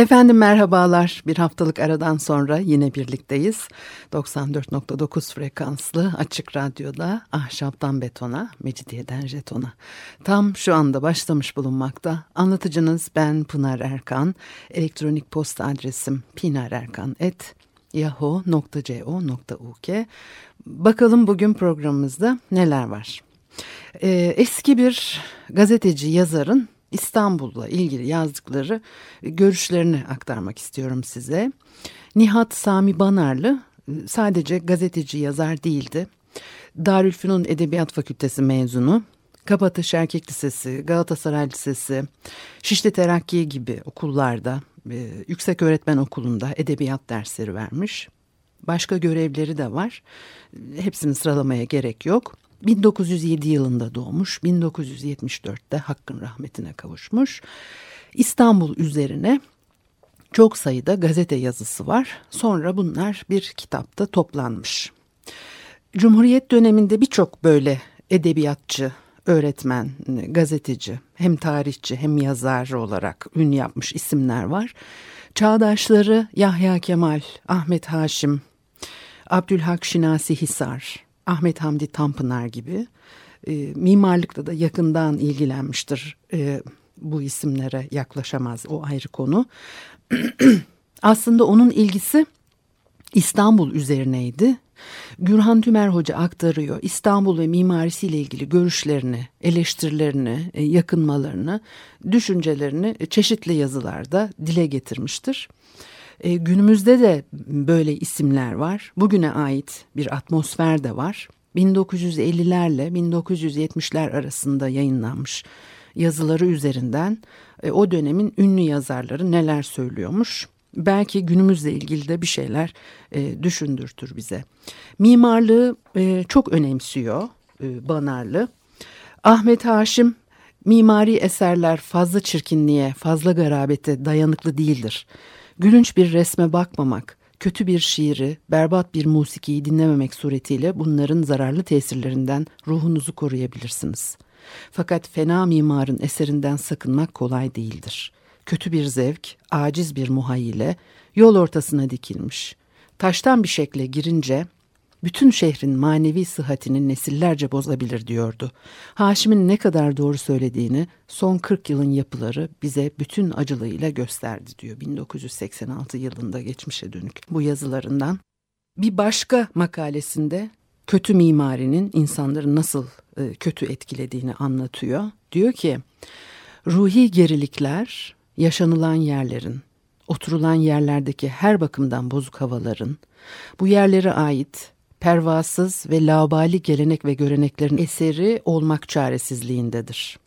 Efendim merhabalar. Bir haftalık aradan sonra yine birlikteyiz. 94.9 frekanslı açık radyoda ahşaptan betona, mecidiyeden jetona. Tam şu anda başlamış bulunmakta. Anlatıcınız ben Pınar Erkan. Elektronik posta adresim pinarerkan.yahoo.co.uk Bakalım bugün programımızda neler var. Ee, eski bir gazeteci yazarın İstanbul'la ilgili yazdıkları görüşlerini aktarmak istiyorum size. Nihat Sami Banarlı sadece gazeteci yazar değildi. Darülfünun Edebiyat Fakültesi mezunu. Kabataş Erkek Lisesi, Galatasaray Lisesi, Şişli Terakki gibi okullarda, e, yüksek öğretmen okulunda edebiyat dersleri vermiş. Başka görevleri de var. Hepsini sıralamaya gerek yok. 1907 yılında doğmuş, 1974'te Hakk'ın rahmetine kavuşmuş. İstanbul üzerine çok sayıda gazete yazısı var. Sonra bunlar bir kitapta toplanmış. Cumhuriyet döneminde birçok böyle edebiyatçı, öğretmen, gazeteci, hem tarihçi hem yazar olarak ün yapmış isimler var. Çağdaşları Yahya Kemal, Ahmet Haşim, Abdülhak Şinasi Hisar, Ahmet Hamdi Tanpınar gibi e, mimarlıkla da yakından ilgilenmiştir. E, bu isimlere yaklaşamaz o ayrı konu. Aslında onun ilgisi İstanbul üzerineydi. Gürhan Tümer Hoca aktarıyor İstanbul ve mimarisiyle ilgili görüşlerini, eleştirilerini, e, yakınmalarını, düşüncelerini çeşitli yazılarda dile getirmiştir. E, günümüzde de böyle isimler var. Bugüne ait bir atmosfer de var. 1950'lerle 1970'ler arasında yayınlanmış yazıları üzerinden e, o dönemin ünlü yazarları neler söylüyormuş. Belki günümüzle ilgili de bir şeyler e, düşündürtür bize. Mimarlığı e, çok önemsiyor e, Banarlı. Ahmet Haşim mimari eserler fazla çirkinliğe, fazla garabete dayanıklı değildir. Gülünç bir resme bakmamak, kötü bir şiiri, berbat bir musikiyi dinlememek suretiyle bunların zararlı tesirlerinden ruhunuzu koruyabilirsiniz. Fakat fena mimarın eserinden sakınmak kolay değildir. Kötü bir zevk, aciz bir muhayyile yol ortasına dikilmiş. Taştan bir şekle girince bütün şehrin manevi sıhhatini nesillerce bozabilir diyordu. Haşim'in ne kadar doğru söylediğini son 40 yılın yapıları bize bütün acılığıyla gösterdi diyor 1986 yılında geçmişe dönük bu yazılarından. Bir başka makalesinde kötü mimarinin insanları nasıl e, kötü etkilediğini anlatıyor. Diyor ki ruhi gerilikler yaşanılan yerlerin, oturulan yerlerdeki her bakımdan bozuk havaların, bu yerlere ait pervasız ve laubali gelenek ve göreneklerin eseri olmak çaresizliğindedir.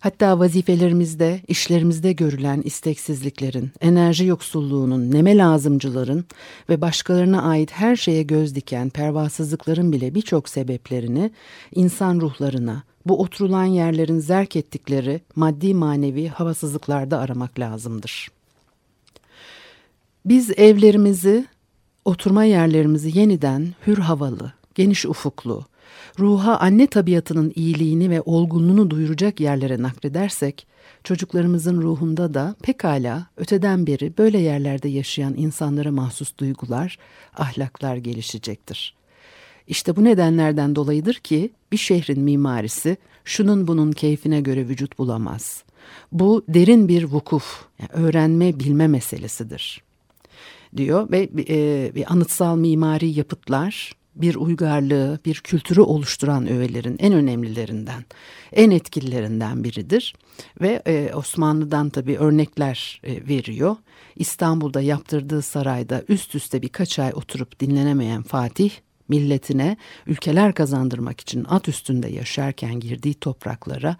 Hatta vazifelerimizde, işlerimizde görülen isteksizliklerin, enerji yoksulluğunun, neme lazımcıların ve başkalarına ait her şeye göz diken pervasızlıkların bile birçok sebeplerini insan ruhlarına, bu oturulan yerlerin zerk ettikleri maddi manevi havasızlıklarda aramak lazımdır. Biz evlerimizi, oturma yerlerimizi yeniden hür havalı, geniş ufuklu, ruha anne tabiatının iyiliğini ve olgunluğunu duyuracak yerlere nakledersek, çocuklarımızın ruhunda da pekala öteden beri böyle yerlerde yaşayan insanlara mahsus duygular, ahlaklar gelişecektir. İşte bu nedenlerden dolayıdır ki bir şehrin mimarisi şunun bunun keyfine göre vücut bulamaz. Bu derin bir vukuf, yani öğrenme bilme meselesidir.'' Diyor ve e, bir anıtsal mimari yapıtlar bir uygarlığı, bir kültürü oluşturan öğelerin en önemlilerinden, en etkililerinden biridir. Ve e, Osmanlı'dan tabii örnekler e, veriyor. İstanbul'da yaptırdığı sarayda üst üste birkaç ay oturup dinlenemeyen Fatih, milletine ülkeler kazandırmak için at üstünde yaşarken girdiği topraklara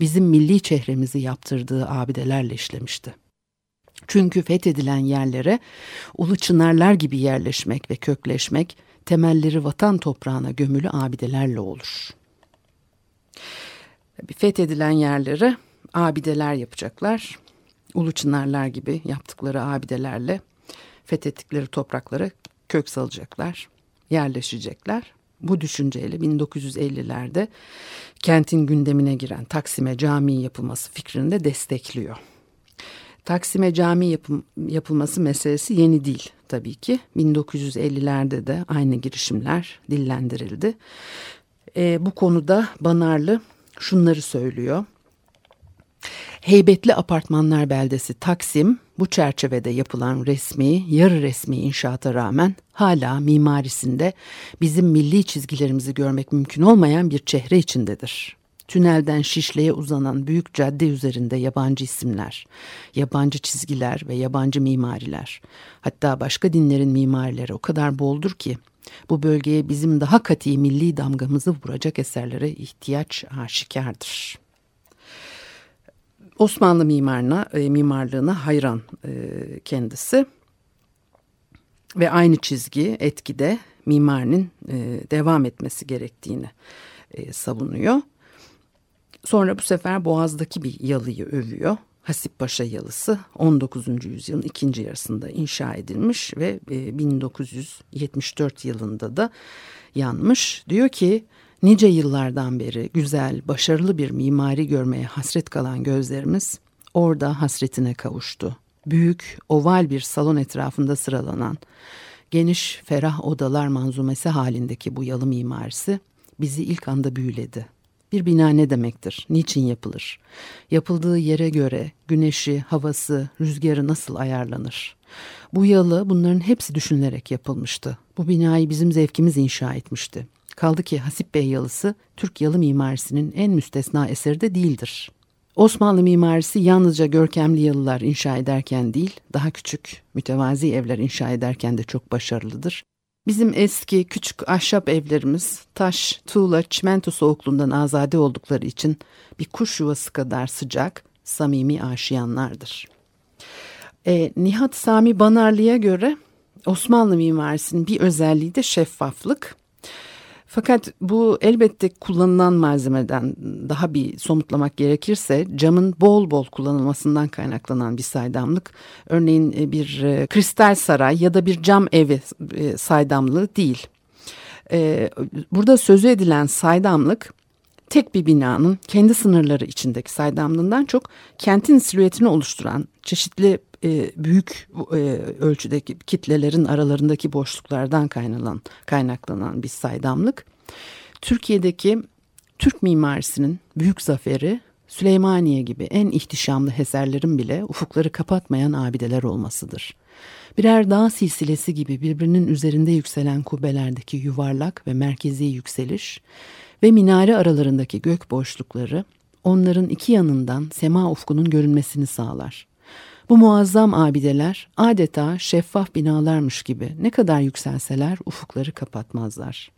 bizim milli çehremizi yaptırdığı abidelerle işlemişti. Çünkü fethedilen yerlere ulu çınarlar gibi yerleşmek ve kökleşmek temelleri vatan toprağına gömülü abidelerle olur. Fethedilen yerlere abideler yapacaklar. Ulu Çınarlar gibi yaptıkları abidelerle fethettikleri topraklara kök salacaklar, yerleşecekler. Bu düşünceyle 1950'lerde kentin gündemine giren Taksim'e cami yapılması fikrini de destekliyor. Taksim'e cami yapım, yapılması meselesi yeni değil tabii ki. 1950'lerde de aynı girişimler dillendirildi. E, bu konuda Banarlı şunları söylüyor. Heybetli Apartmanlar Beldesi Taksim bu çerçevede yapılan resmi, yarı resmi inşaata rağmen hala mimarisinde bizim milli çizgilerimizi görmek mümkün olmayan bir çehre içindedir. Tünelden Şişli'ye uzanan büyük cadde üzerinde yabancı isimler, yabancı çizgiler ve yabancı mimariler. Hatta başka dinlerin mimarileri o kadar boldur ki bu bölgeye bizim daha kati milli damgamızı vuracak eserlere ihtiyaç aşikardır. Osmanlı mimarına, e, mimarlığına hayran e, kendisi ve aynı çizgi etkide mimarinin e, devam etmesi gerektiğini e, savunuyor. Sonra bu sefer Boğaz'daki bir yalıyı övüyor. Hasippaşa yalısı 19. yüzyılın ikinci yarısında inşa edilmiş ve 1974 yılında da yanmış. Diyor ki nice yıllardan beri güzel, başarılı bir mimari görmeye hasret kalan gözlerimiz orada hasretine kavuştu. Büyük, oval bir salon etrafında sıralanan, geniş, ferah odalar manzumesi halindeki bu yalı mimarisi bizi ilk anda büyüledi. Bir bina ne demektir? Niçin yapılır? Yapıldığı yere göre güneşi, havası, rüzgarı nasıl ayarlanır? Bu yalı bunların hepsi düşünülerek yapılmıştı. Bu binayı bizim zevkimiz inşa etmişti. Kaldı ki Hasip Bey yalısı Türk yalı mimarisinin en müstesna eseri de değildir. Osmanlı mimarisi yalnızca görkemli yalılar inşa ederken değil, daha küçük, mütevazi evler inşa ederken de çok başarılıdır. Bizim eski küçük ahşap evlerimiz taş, tuğla, çimento soğukluğundan azade oldukları için bir kuş yuvası kadar sıcak, samimi aşiyanlardır. E, Nihat Sami Banarlı'ya göre Osmanlı mimarisinin bir özelliği de şeffaflık. Fakat bu elbette kullanılan malzemeden daha bir somutlamak gerekirse camın bol bol kullanılmasından kaynaklanan bir saydamlık. Örneğin e, bir e, kristal saray ya da bir cam evi e, saydamlığı değil. Burada sözü edilen saydamlık tek bir binanın kendi sınırları içindeki saydamlığından çok kentin silüetini oluşturan çeşitli büyük ölçüdeki kitlelerin aralarındaki boşluklardan kaynaklanan, kaynaklanan bir saydamlık. Türkiye'deki Türk mimarisinin büyük zaferi Süleymaniye gibi en ihtişamlı eserlerin bile ufukları kapatmayan abideler olmasıdır. Birer dağ silsilesi gibi birbirinin üzerinde yükselen kubbelerdeki yuvarlak ve merkezi yükseliş ve minare aralarındaki gök boşlukları onların iki yanından sema ufkunun görünmesini sağlar. Bu muazzam abideler adeta şeffaf binalarmış gibi ne kadar yükselseler ufukları kapatmazlar.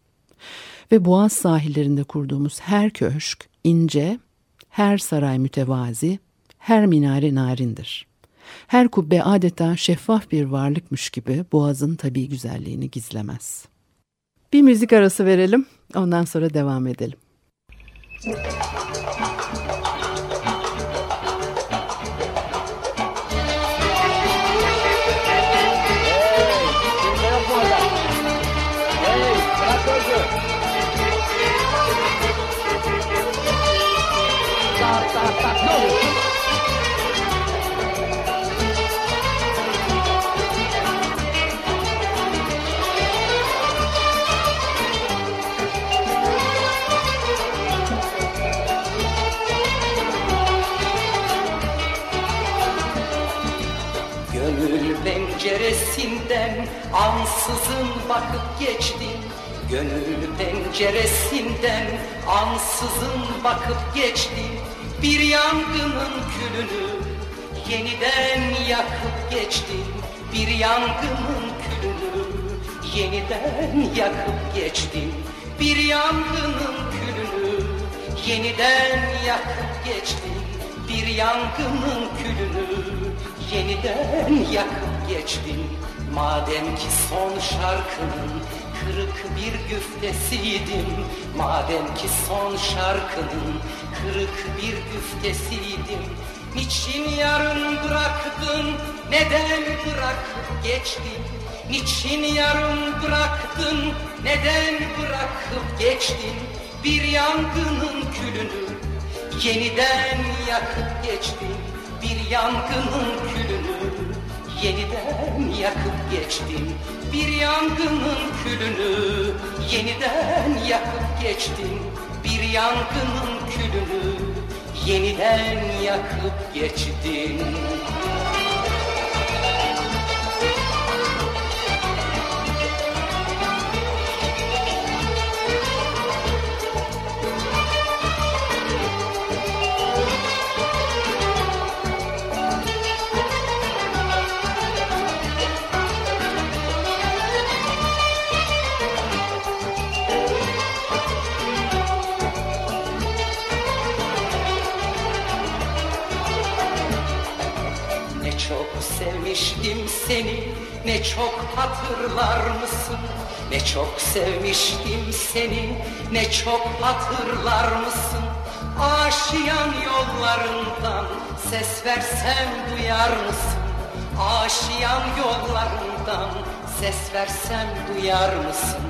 Ve Boğaz sahillerinde kurduğumuz her köşk ince, her saray mütevazi, her minare narindir. Her kubbe adeta şeffaf bir varlıkmış gibi boğazın tabi güzelliğini gizlemez. Bir müzik arası verelim, ondan sonra devam edelim. Penceresinden ansızın bakıp geçtim Gönül penceresinden ansızın bakıp geçtim Bir yangının külünü yeniden yakıp geçtim Bir yangının külünü yeniden yakıp geçtim Bir yangının külünü yeniden yakıp geçtim Bir yangının külünü yeniden yakıp geçtin Madem ki son şarkının Kırık bir güftesiydim Madem ki son şarkının Kırık bir güftesiydim Niçin yarın bıraktın Neden bırakıp geçtin Niçin yarın bıraktın Neden bırakıp geçtin Bir yangının külünü Yeniden yakıp geçtin Bir yangının külünü Yeniden yakıp geçtin Bir yangının külünü Yeniden yakıp geçtin Bir yangının külünü Yeniden yakıp geçtin sevmiştim seni. Ne çok hatırlar mısın? Ne çok sevmiştim seni. Ne çok hatırlar mısın? Aşiyan yollarından Ses versem duyar mısın? Aşiyan yollarından Ses versem duyar mısın?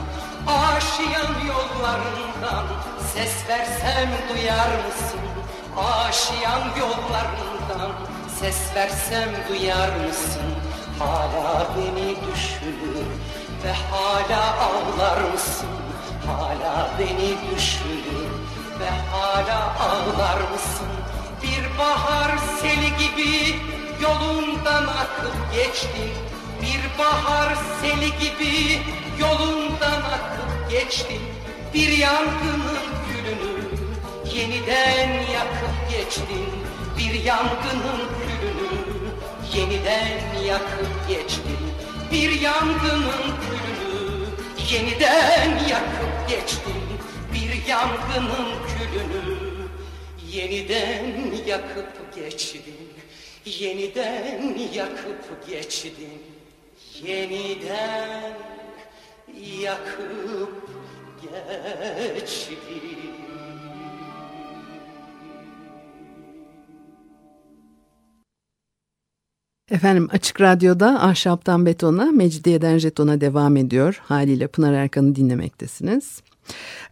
Aşiyan yollarından Ses versem duyar mısın? Aşiyan yollarından Ses versem duyar mısın? Hala beni düşünür ve hala ağlar mısın? Hala beni düşünür ve hala ağlar mısın? Bir bahar seli gibi yolundan akıp geçtin. Bir bahar seli gibi yolundan akıp geçtin. Bir yangının külünü yeniden geçtin bir yangının külünü yeniden yakıp geçtin bir yangının külünü yeniden yakıp geçtin bir yangının külünü yeniden yakıp geçtin yeniden yakıp geçtin yeniden yakıp geçtin Efendim Açık Radyo'da Ahşaptan Betona, Mecidiyeden Jeton'a devam ediyor. Haliyle Pınar Erkan'ı dinlemektesiniz.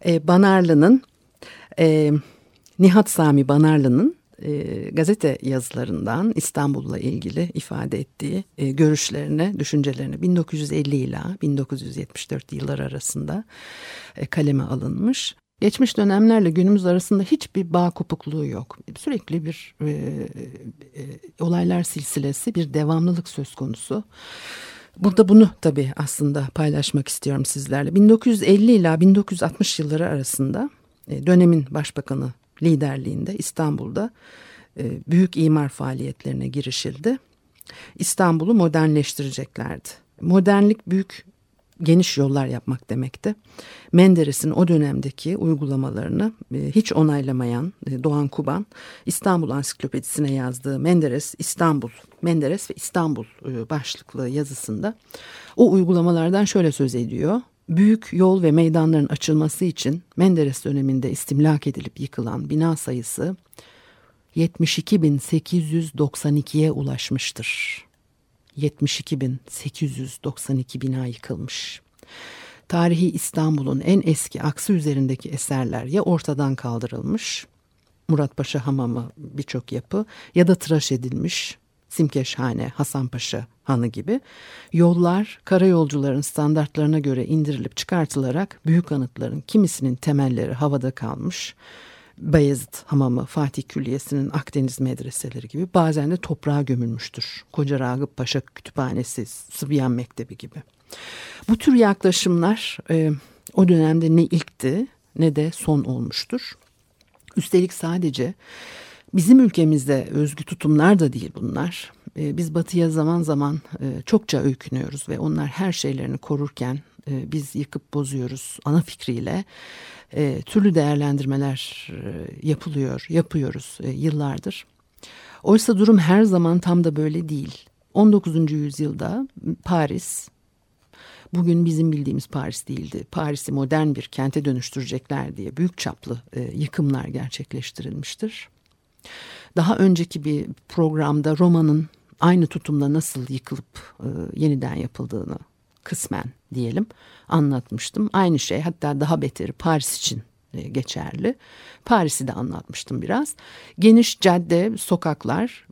Ee, Banarlı'nın, e, Nihat Sami Banarlı'nın e, gazete yazılarından İstanbul'la ilgili ifade ettiği e, görüşlerini, düşüncelerini 1950 ile 1974 yıllar arasında e, kaleme alınmış. Geçmiş dönemlerle günümüz arasında hiçbir bağ kopukluğu yok. Sürekli bir e, e, olaylar silsilesi, bir devamlılık söz konusu. Burada bunu tabii aslında paylaşmak istiyorum sizlerle. 1950 ile 1960 yılları arasında e, dönemin başbakanı liderliğinde İstanbul'da e, büyük imar faaliyetlerine girişildi. İstanbul'u modernleştireceklerdi. Modernlik büyük geniş yollar yapmak demekti. Menderes'in o dönemdeki uygulamalarını e, hiç onaylamayan e, Doğan Kuban İstanbul Ansiklopedisine yazdığı Menderes İstanbul, Menderes ve İstanbul e, başlıklı yazısında o uygulamalardan şöyle söz ediyor. Büyük yol ve meydanların açılması için Menderes döneminde istimlak edilip yıkılan bina sayısı 72.892'ye ulaşmıştır. 72.892 bina yıkılmış. Tarihi İstanbul'un en eski aksı üzerindeki eserler ya ortadan kaldırılmış, Muratpaşa Hamamı birçok yapı ya da tıraş edilmiş, Simkeşhane, Hasanpaşa Hanı gibi yollar karayolcuların standartlarına göre indirilip çıkartılarak büyük anıtların kimisinin temelleri havada kalmış, Bayezid Hamamı, Fatih Külliyesi'nin Akdeniz medreseleri gibi bazen de toprağa gömülmüştür. Koca Ragıp Paşa Kütüphanesi, Sıbyan Mektebi gibi. Bu tür yaklaşımlar e, o dönemde ne ilkti ne de son olmuştur. Üstelik sadece bizim ülkemizde özgü tutumlar da değil bunlar. E, biz batıya zaman zaman e, çokça öykünüyoruz ve onlar her şeylerini korurken e, biz yıkıp bozuyoruz ana fikriyle e, türlü değerlendirmeler e, yapılıyor, yapıyoruz e, yıllardır. Oysa durum her zaman tam da böyle değil. 19. yüzyılda Paris bugün bizim bildiğimiz Paris değildi. Paris'i modern bir kente dönüştürecekler diye büyük çaplı e, yıkımlar gerçekleştirilmiştir. Daha önceki bir programda Roma'nın aynı tutumla nasıl yıkılıp e, yeniden yapıldığını kısmen diyelim anlatmıştım. Aynı şey hatta daha beteri Paris için e, geçerli. Paris'i de anlatmıştım biraz. Geniş cadde, sokaklar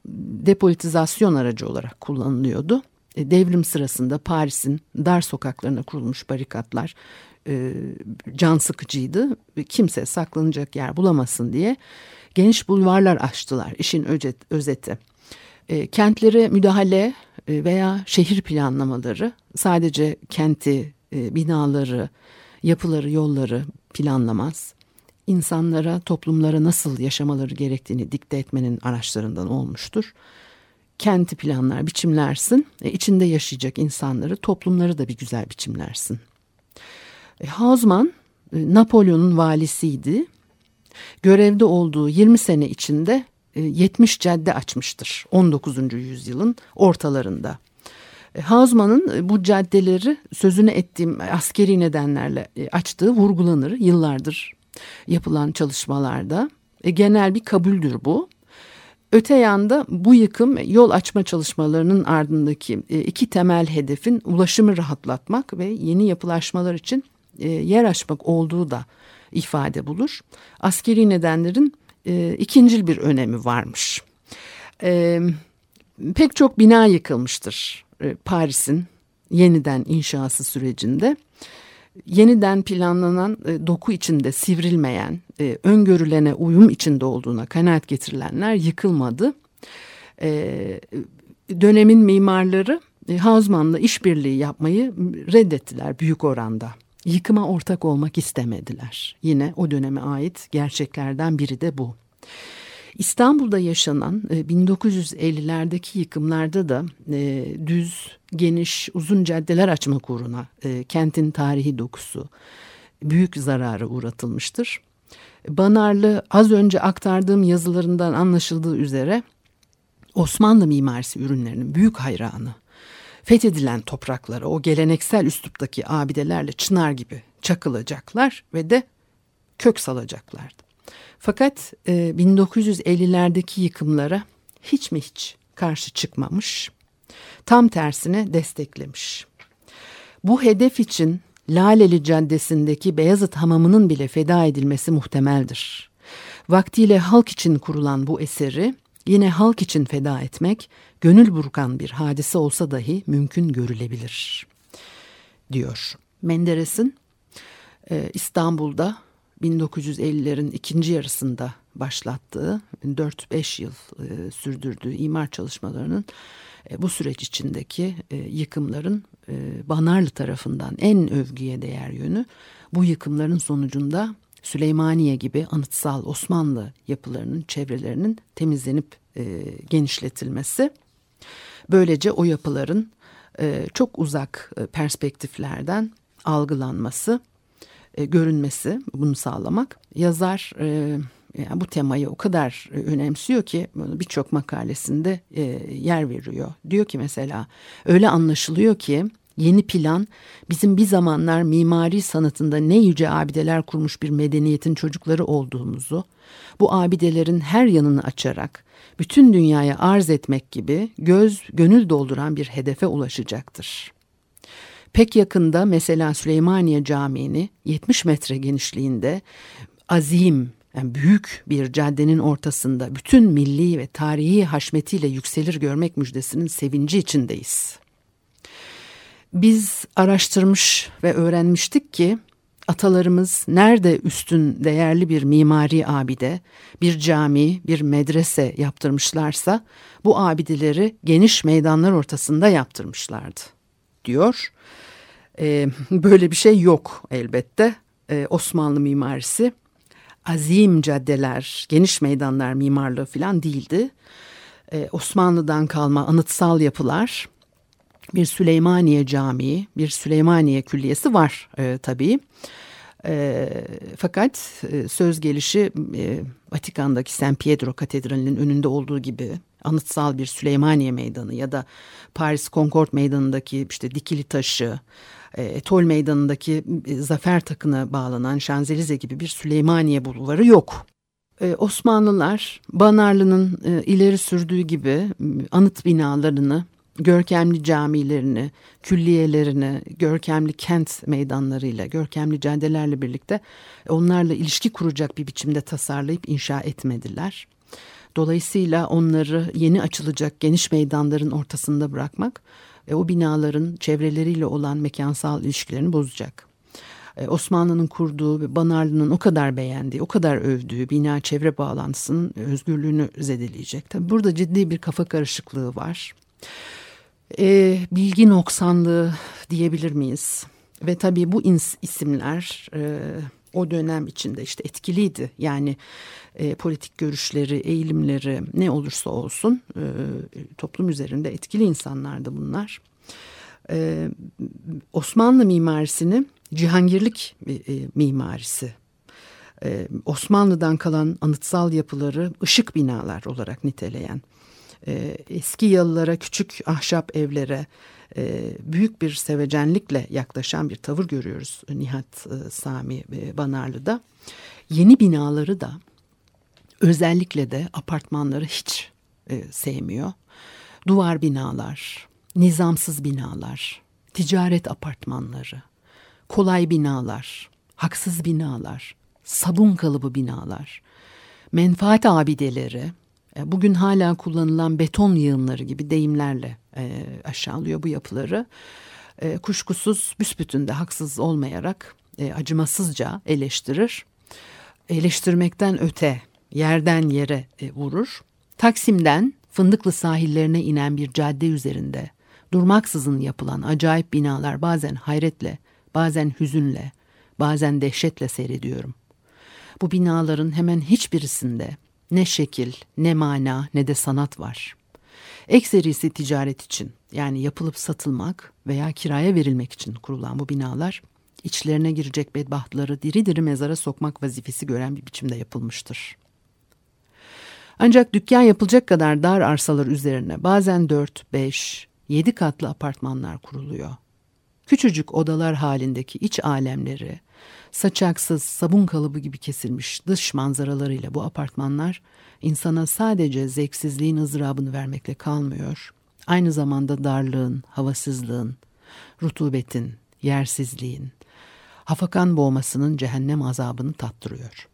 depolitizasyon aracı olarak kullanılıyordu. E, devrim sırasında Paris'in dar sokaklarına kurulmuş barikatlar e, can sıkıcıydı. Kimse saklanacak yer bulamasın diye geniş bulvarlar açtılar işin özeti. E, kentlere müdahale e, veya şehir planlamaları sadece kenti, e, binaları, yapıları, yolları planlamaz. İnsanlara, toplumlara nasıl yaşamaları gerektiğini dikte etmenin araçlarından olmuştur. Kenti planlar, biçimlersin. E, içinde yaşayacak insanları, toplumları da bir güzel biçimlersin. E, Hausmann, e, Napolyon'un valisiydi. Görevde olduğu 20 sene içinde 70 e, cadde açmıştır 19. yüzyılın ortalarında. E, Hausmann'ın e, bu caddeleri sözünü ettiğim askeri nedenlerle açtığı vurgulanır yıllardır yapılan çalışmalarda. Genel bir kabuldür bu. Öte yanda bu yıkım yol açma çalışmalarının ardındaki iki temel hedefin ulaşımı rahatlatmak ve yeni yapılaşmalar için yer açmak olduğu da ifade bulur. Askeri nedenlerin e, ikincil bir önemi varmış. E, pek çok bina yıkılmıştır e, Paris'in yeniden inşası sürecinde. Yeniden planlanan e, doku içinde sivrilmeyen, e, öngörülene uyum içinde olduğuna kanaat getirilenler yıkılmadı. E, dönemin mimarları e, Hausmann'la işbirliği yapmayı reddettiler büyük oranda yıkıma ortak olmak istemediler. Yine o döneme ait gerçeklerden biri de bu. İstanbul'da yaşanan 1950'lerdeki e, yıkımlarda da e, düz, geniş, uzun caddeler açmak uğruna e, kentin tarihi dokusu büyük zarara uğratılmıştır. Banarlı az önce aktardığım yazılarından anlaşıldığı üzere Osmanlı mimarisi ürünlerinin büyük hayranı fethedilen topraklara o geleneksel üsluptaki abidelerle çınar gibi çakılacaklar ve de kök salacaklardı. Fakat e, 1950'lerdeki yıkımlara hiç mi hiç karşı çıkmamış, tam tersine desteklemiş. Bu hedef için Laleli Caddesi'ndeki Beyazıt Hamamı'nın bile feda edilmesi muhtemeldir. Vaktiyle halk için kurulan bu eseri yine halk için feda etmek gönül burkan bir hadise olsa dahi mümkün görülebilir diyor. Menderes'in e, İstanbul'da 1950'lerin ikinci yarısında başlattığı 4-5 yıl e, sürdürdüğü imar çalışmalarının e, bu süreç içindeki e, yıkımların e, Banarlı tarafından en övgüye değer yönü bu yıkımların sonucunda Süleymaniye gibi anıtsal Osmanlı yapılarının çevrelerinin temizlenip e, genişletilmesi. Böylece o yapıların e, çok uzak e, perspektiflerden algılanması, e, görünmesi bunu sağlamak. Yazar e, yani bu temayı o kadar e, önemsiyor ki birçok makalesinde e, yer veriyor. Diyor ki mesela öyle anlaşılıyor ki Yeni plan bizim bir zamanlar mimari sanatında ne yüce abideler kurmuş bir medeniyetin çocukları olduğumuzu, bu abidelerin her yanını açarak bütün dünyaya arz etmek gibi göz gönül dolduran bir hedefe ulaşacaktır. Pek yakında mesela Süleymaniye Camii'ni 70 metre genişliğinde azim yani büyük bir caddenin ortasında bütün milli ve tarihi haşmetiyle yükselir görmek müjdesinin sevinci içindeyiz. Biz araştırmış ve öğrenmiştik ki atalarımız nerede üstün değerli bir mimari abide, bir cami, bir medrese yaptırmışlarsa bu abideleri geniş meydanlar ortasında yaptırmışlardı diyor. Ee, böyle bir şey yok elbette. Ee, Osmanlı mimarisi azim caddeler, geniş meydanlar mimarlığı falan değildi. Ee, Osmanlı'dan kalma anıtsal yapılar bir Süleymaniye Camii, bir Süleymaniye Külliyesi var e, tabii. E, fakat e, söz gelişi e, Vatikan'daki San Pietro Katedrali'nin önünde olduğu gibi anıtsal bir Süleymaniye Meydanı ya da Paris Concord Meydanı'ndaki işte dikili taşı e, Tol Meydanı'ndaki e, Zafer Takı'na bağlanan Şanzelize gibi bir Süleymaniye bulvarı yok. E, Osmanlılar Banarlı'nın e, ileri sürdüğü gibi anıt binalarını, görkemli camilerini, külliyelerini, görkemli kent meydanlarıyla, görkemli caddelerle birlikte onlarla ilişki kuracak bir biçimde tasarlayıp inşa etmediler. Dolayısıyla onları yeni açılacak geniş meydanların ortasında bırakmak e, o binaların çevreleriyle olan mekansal ilişkilerini bozacak. E, Osmanlı'nın kurduğu ve Banarlı'nın o kadar beğendiği, o kadar övdüğü bina çevre bağlantısının özgürlüğünü zedeleyecek. Tabii burada ciddi bir kafa karışıklığı var. E, bilgi noksanlığı diyebilir miyiz? Ve tabii bu isimler e, o dönem içinde işte etkiliydi. Yani e, politik görüşleri, eğilimleri ne olursa olsun e, toplum üzerinde etkili insanlardı bunlar. E, Osmanlı mimarisini Cihangirlik e, mimarisi Osmanlı'dan kalan anıtsal yapıları ışık binalar olarak niteleyen e, eski yalılara küçük ahşap evlere e, büyük bir sevecenlikle yaklaşan bir tavır görüyoruz Nihat e, Sami e, Banarlı'da. Yeni binaları da özellikle de apartmanları hiç e, sevmiyor. Duvar binalar, nizamsız binalar, ticaret apartmanları, kolay binalar, haksız binalar, sabun kalıbı binalar, menfaat abideleri, bugün hala kullanılan beton yığınları gibi deyimlerle e, aşağılıyor bu yapıları. E, kuşkusuz büsbütün de haksız olmayarak e, acımasızca eleştirir. Eleştirmekten öte yerden yere e, vurur. Taksim'den Fındıklı sahillerine inen bir cadde üzerinde durmaksızın yapılan acayip binalar bazen hayretle, bazen hüzünle, bazen dehşetle seyrediyorum. Bu binaların hemen hiçbirisinde ne şekil, ne mana, ne de sanat var. Ekserisi ticaret için yani yapılıp satılmak veya kiraya verilmek için kurulan bu binalar içlerine girecek bedbahtları diri diri mezara sokmak vazifesi gören bir biçimde yapılmıştır. Ancak dükkan yapılacak kadar dar arsalar üzerine bazen 4, 5, 7 katlı apartmanlar kuruluyor. Küçücük odalar halindeki iç alemleri, saçaksız sabun kalıbı gibi kesilmiş dış manzaralarıyla bu apartmanlar insana sadece zevksizliğin ızdırabını vermekle kalmıyor. Aynı zamanda darlığın, havasızlığın, rutubetin, yersizliğin, hafakan boğmasının cehennem azabını tattırıyor.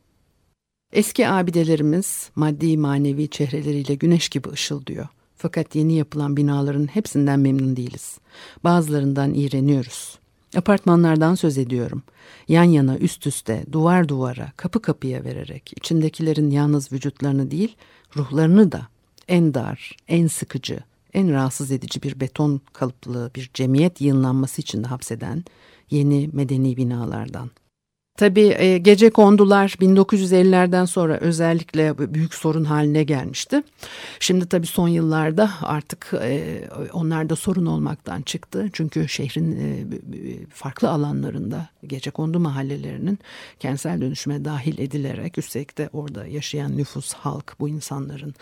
Eski abidelerimiz maddi manevi çehreleriyle güneş gibi ışıldıyor. Fakat yeni yapılan binaların hepsinden memnun değiliz. Bazılarından iğreniyoruz. Apartmanlardan söz ediyorum. Yan yana üst üste, duvar duvara, kapı kapıya vererek içindekilerin yalnız vücutlarını değil, ruhlarını da en dar, en sıkıcı, en rahatsız edici bir beton kalıplı bir cemiyet yığınlanması içinde hapseden yeni medeni binalardan. Tabii e, gece kondular 1950'lerden sonra özellikle büyük sorun haline gelmişti. Şimdi tabii son yıllarda artık e, onlar da sorun olmaktan çıktı. Çünkü şehrin e, farklı alanlarında gece kondu mahallelerinin kentsel dönüşüme dahil edilerek üstelik de orada yaşayan nüfus, halk bu insanların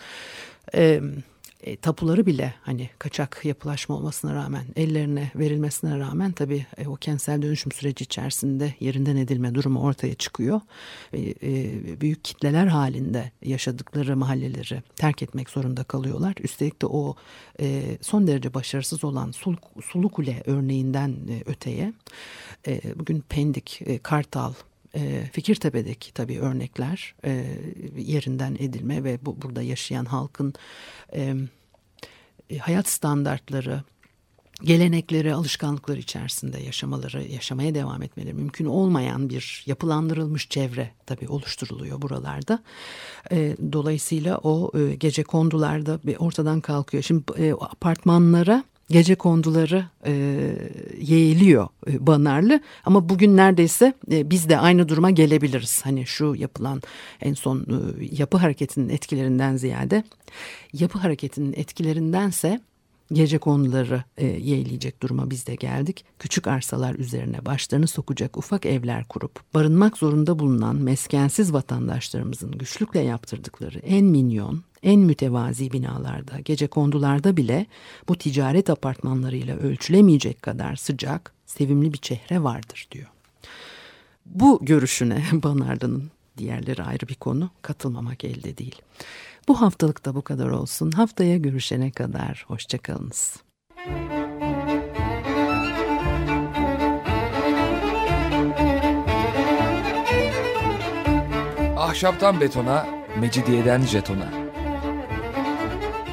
e, tapuları bile hani kaçak yapılaşma olmasına rağmen ellerine verilmesine rağmen tabii e, o kentsel dönüşüm süreci içerisinde yerinden edilme durumu ortaya çıkıyor. E, e, büyük kitleler halinde yaşadıkları mahalleleri terk etmek zorunda kalıyorlar. Üstelik de o e, son derece başarısız olan Sul, Sulu Kule örneğinden e, öteye e, bugün Pendik, e, Kartal, e, Fikirtepe'deki tabii örnekler e, yerinden edilme ve bu burada yaşayan halkın e, e, hayat standartları, gelenekleri, alışkanlıkları içerisinde yaşamaları, yaşamaya devam etmeleri mümkün olmayan bir yapılandırılmış çevre tabii oluşturuluyor buralarda. Dolayısıyla o gece kondularda bir ortadan kalkıyor. Şimdi e, apartmanlara gece konduları e, yeğiliyor e, Banarlı ama bugün neredeyse e, biz de aynı duruma gelebiliriz. Hani şu yapılan en son e, yapı hareketinin etkilerinden ziyade yapı hareketinin etkilerindense gece konuları e, yeğleyecek duruma biz de geldik. Küçük arsalar üzerine başlarını sokacak ufak evler kurup barınmak zorunda bulunan meskensiz vatandaşlarımızın güçlükle yaptırdıkları en minyon, en mütevazi binalarda, gece kondularda bile bu ticaret apartmanlarıyla ölçülemeyecek kadar sıcak, sevimli bir çehre vardır diyor. Bu görüşüne Banardı'nın diğerleri ayrı bir konu katılmamak elde değil. Bu haftalık da bu kadar olsun. Haftaya görüşene kadar hoşçakalınız. Ahşaptan betona, mecidiyeden jetona.